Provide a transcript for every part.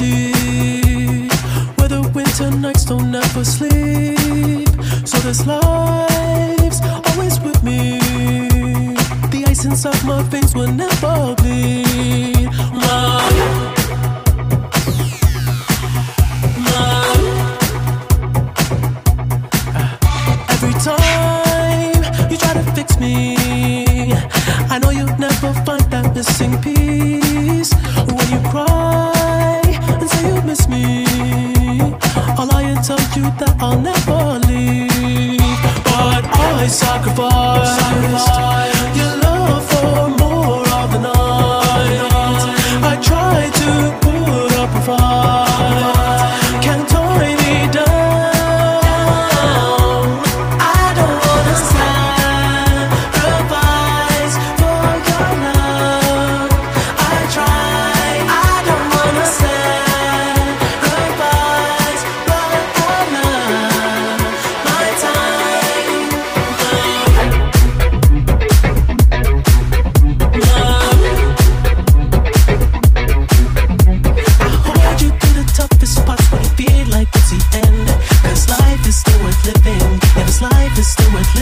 In where the winter nights don't ever sleep. So this life's always with me. The ice inside my veins will never bleed. Every time you try to fix me, I know you'll never find that missing piece. When you cry you miss me, All and tell you that I'll never leave. But I sacrificed your love for more of the night. I try to put up a fight,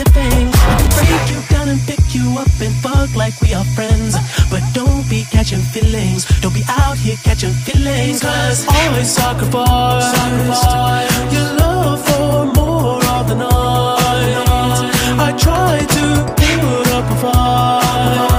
still. I can break you down and pick you up and fuck like we are friends. But don't be catching feelings. Don't be out here catching feelings. Cause I sacrifice your love for more of the night. I try to put up a fight.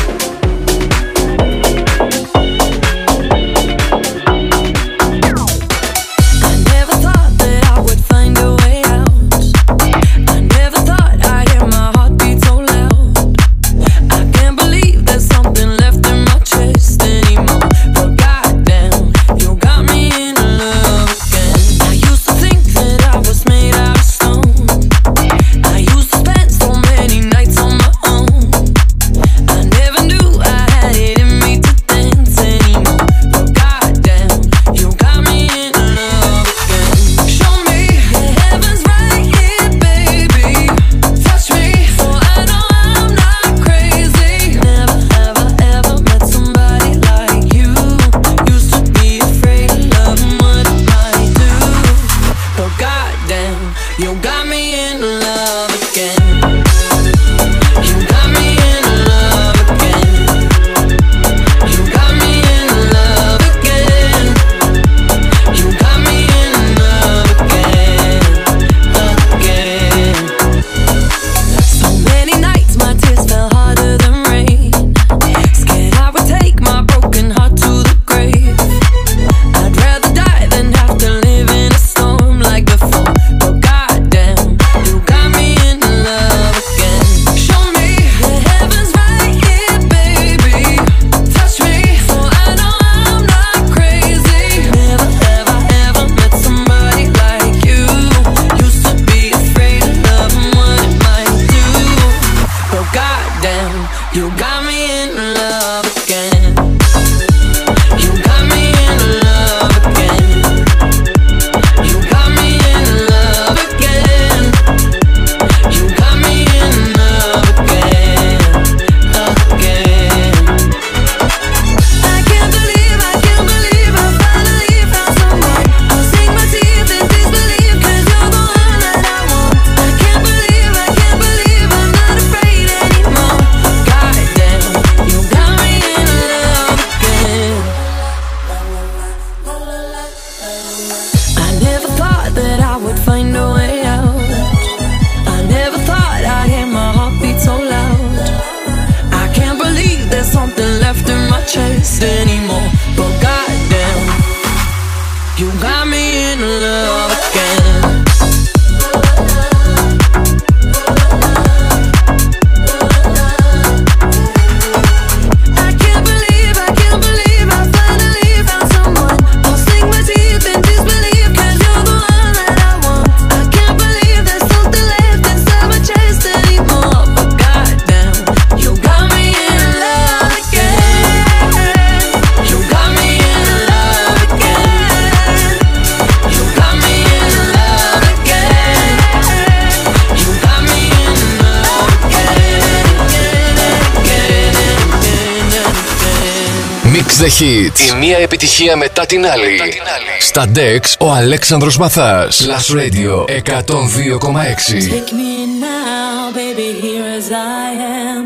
Η μία επιτυχία μετά την άλλη. Μετά την άλλη. Στα DEX ο Αλέξανδρος Μαθάς. Last Radio 102,6. Take me now, baby, here as I am.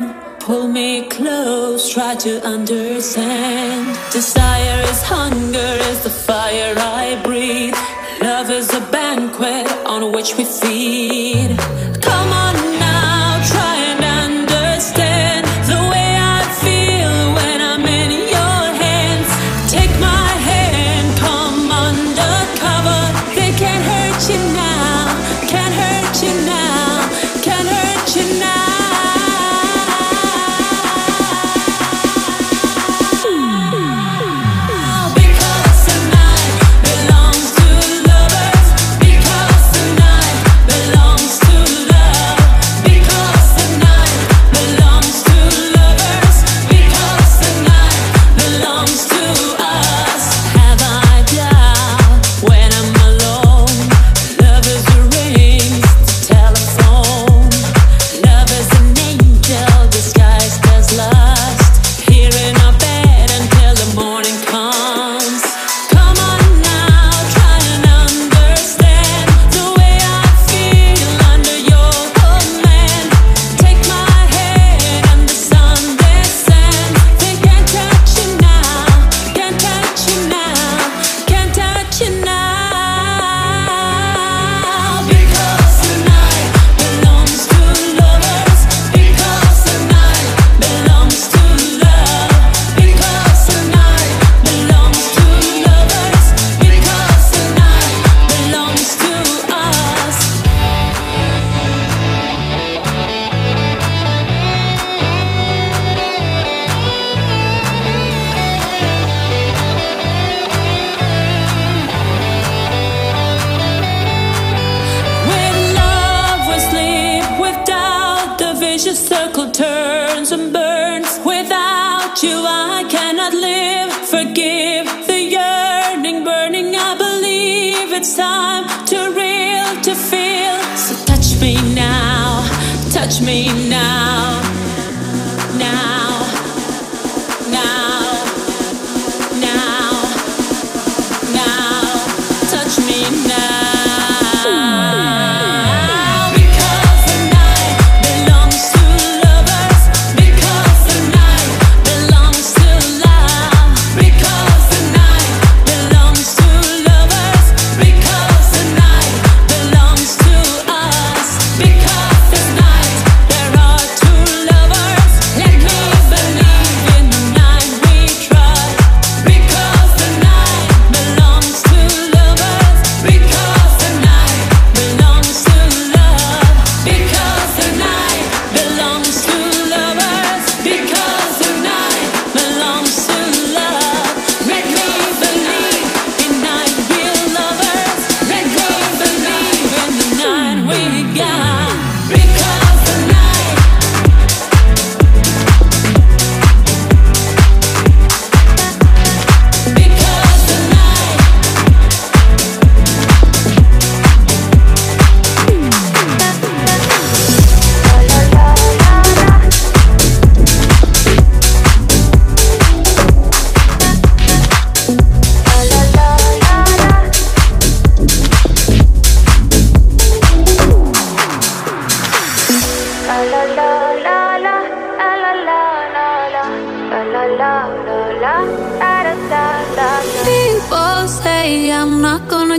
Pull me close, try to understand. Desire is hunger, is the fire I breathe. Love is a banquet on which we feed. Come on Without you, I cannot live. Forgive the yearning, burning. I believe it's time to real, to feel. So touch me now, touch me now.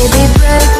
Baby, break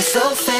so fast.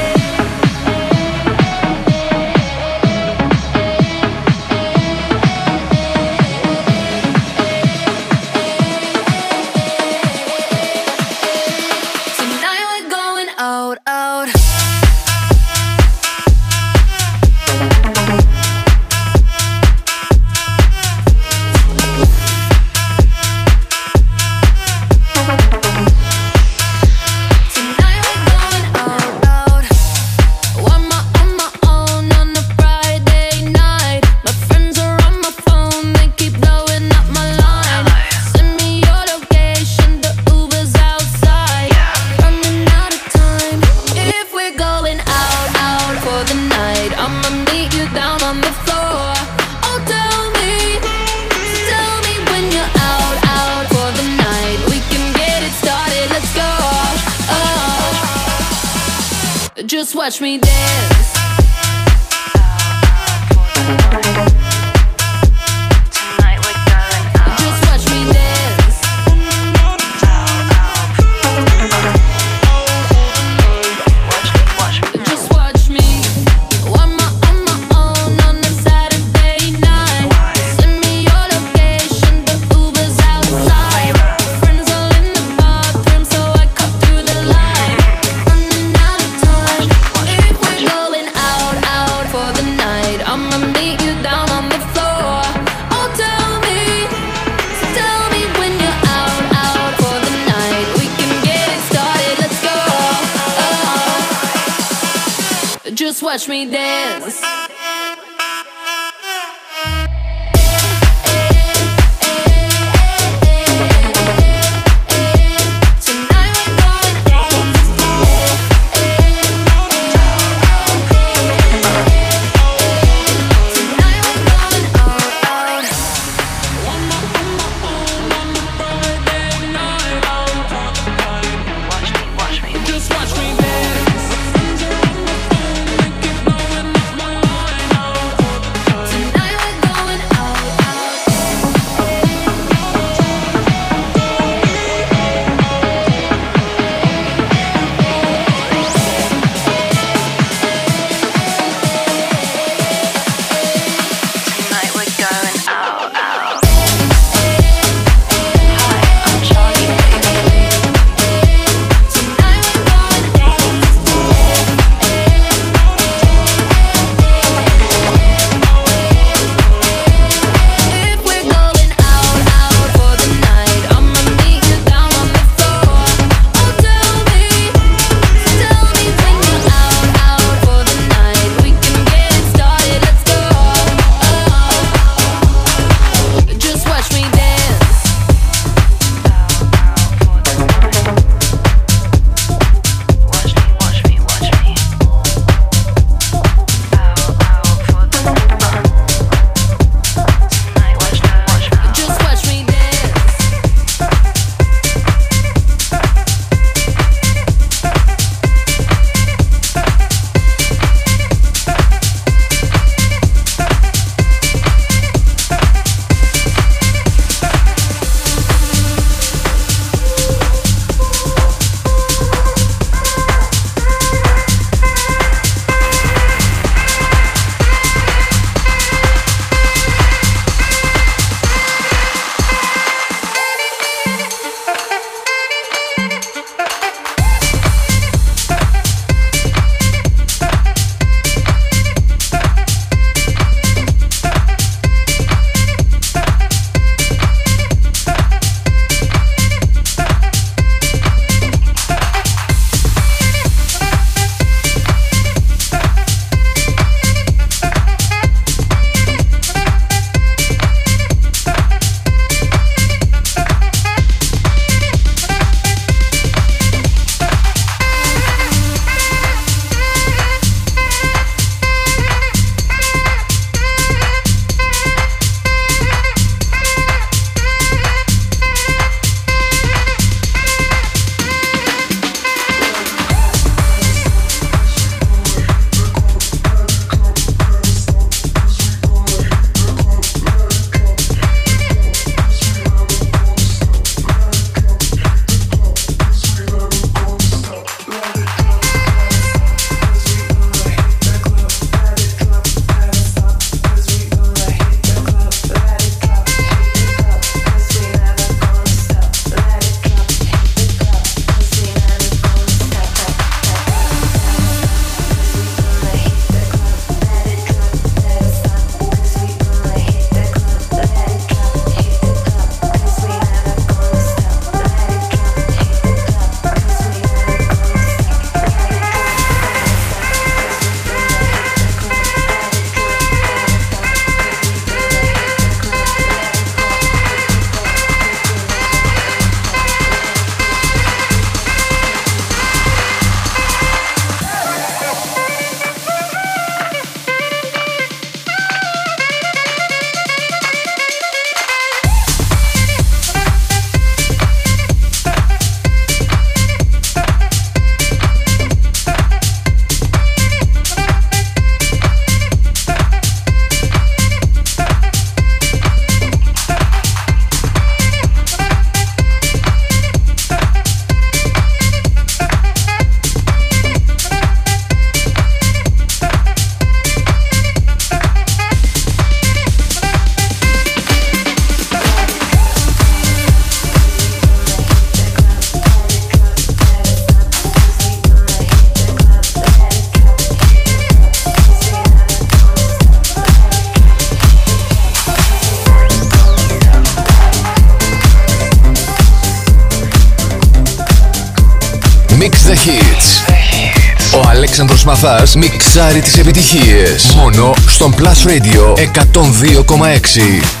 Αλέξανδρος Μαθάς μιξάρει τις επιτυχίες. Μόνο στον Plus Radio 102,6.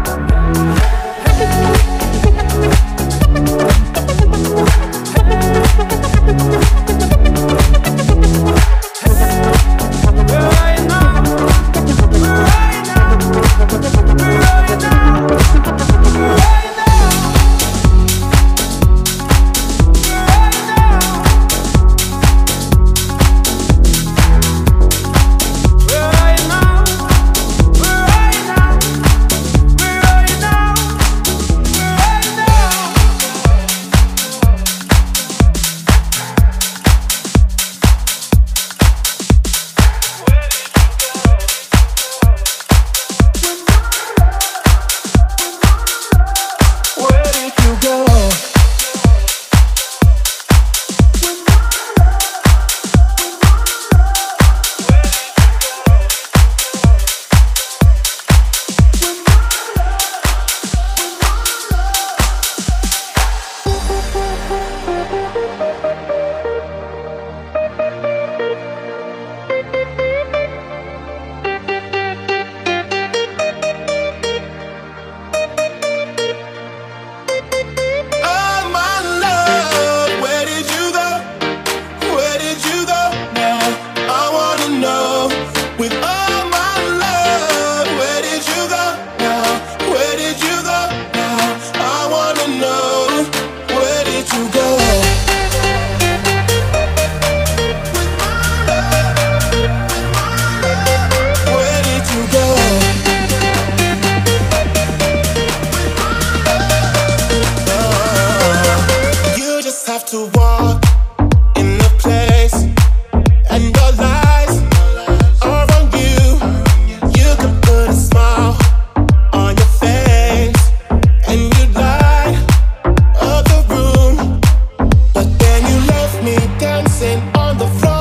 on the floor.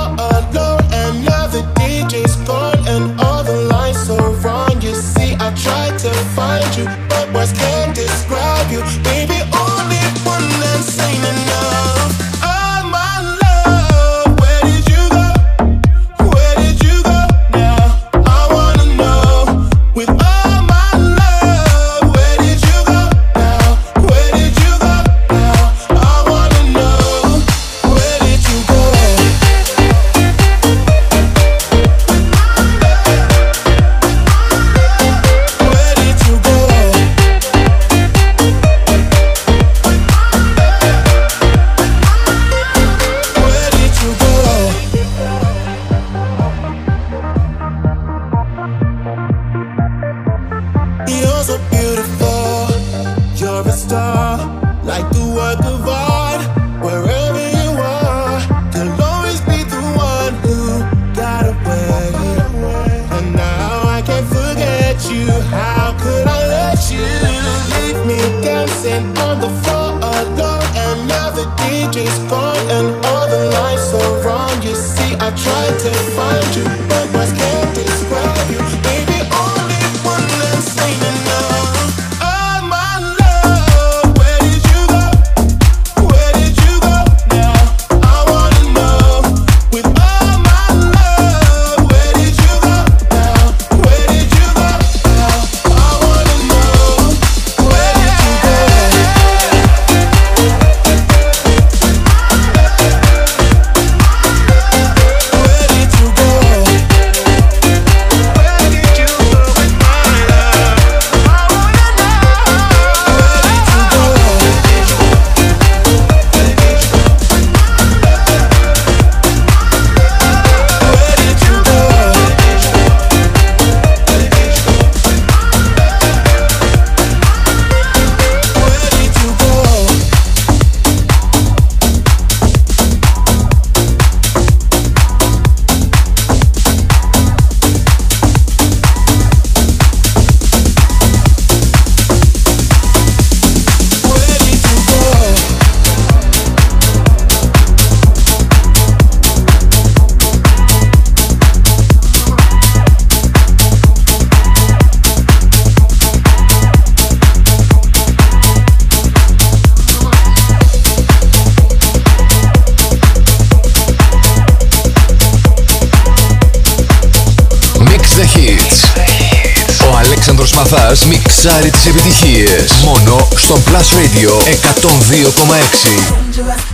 Plus Radio 102,6.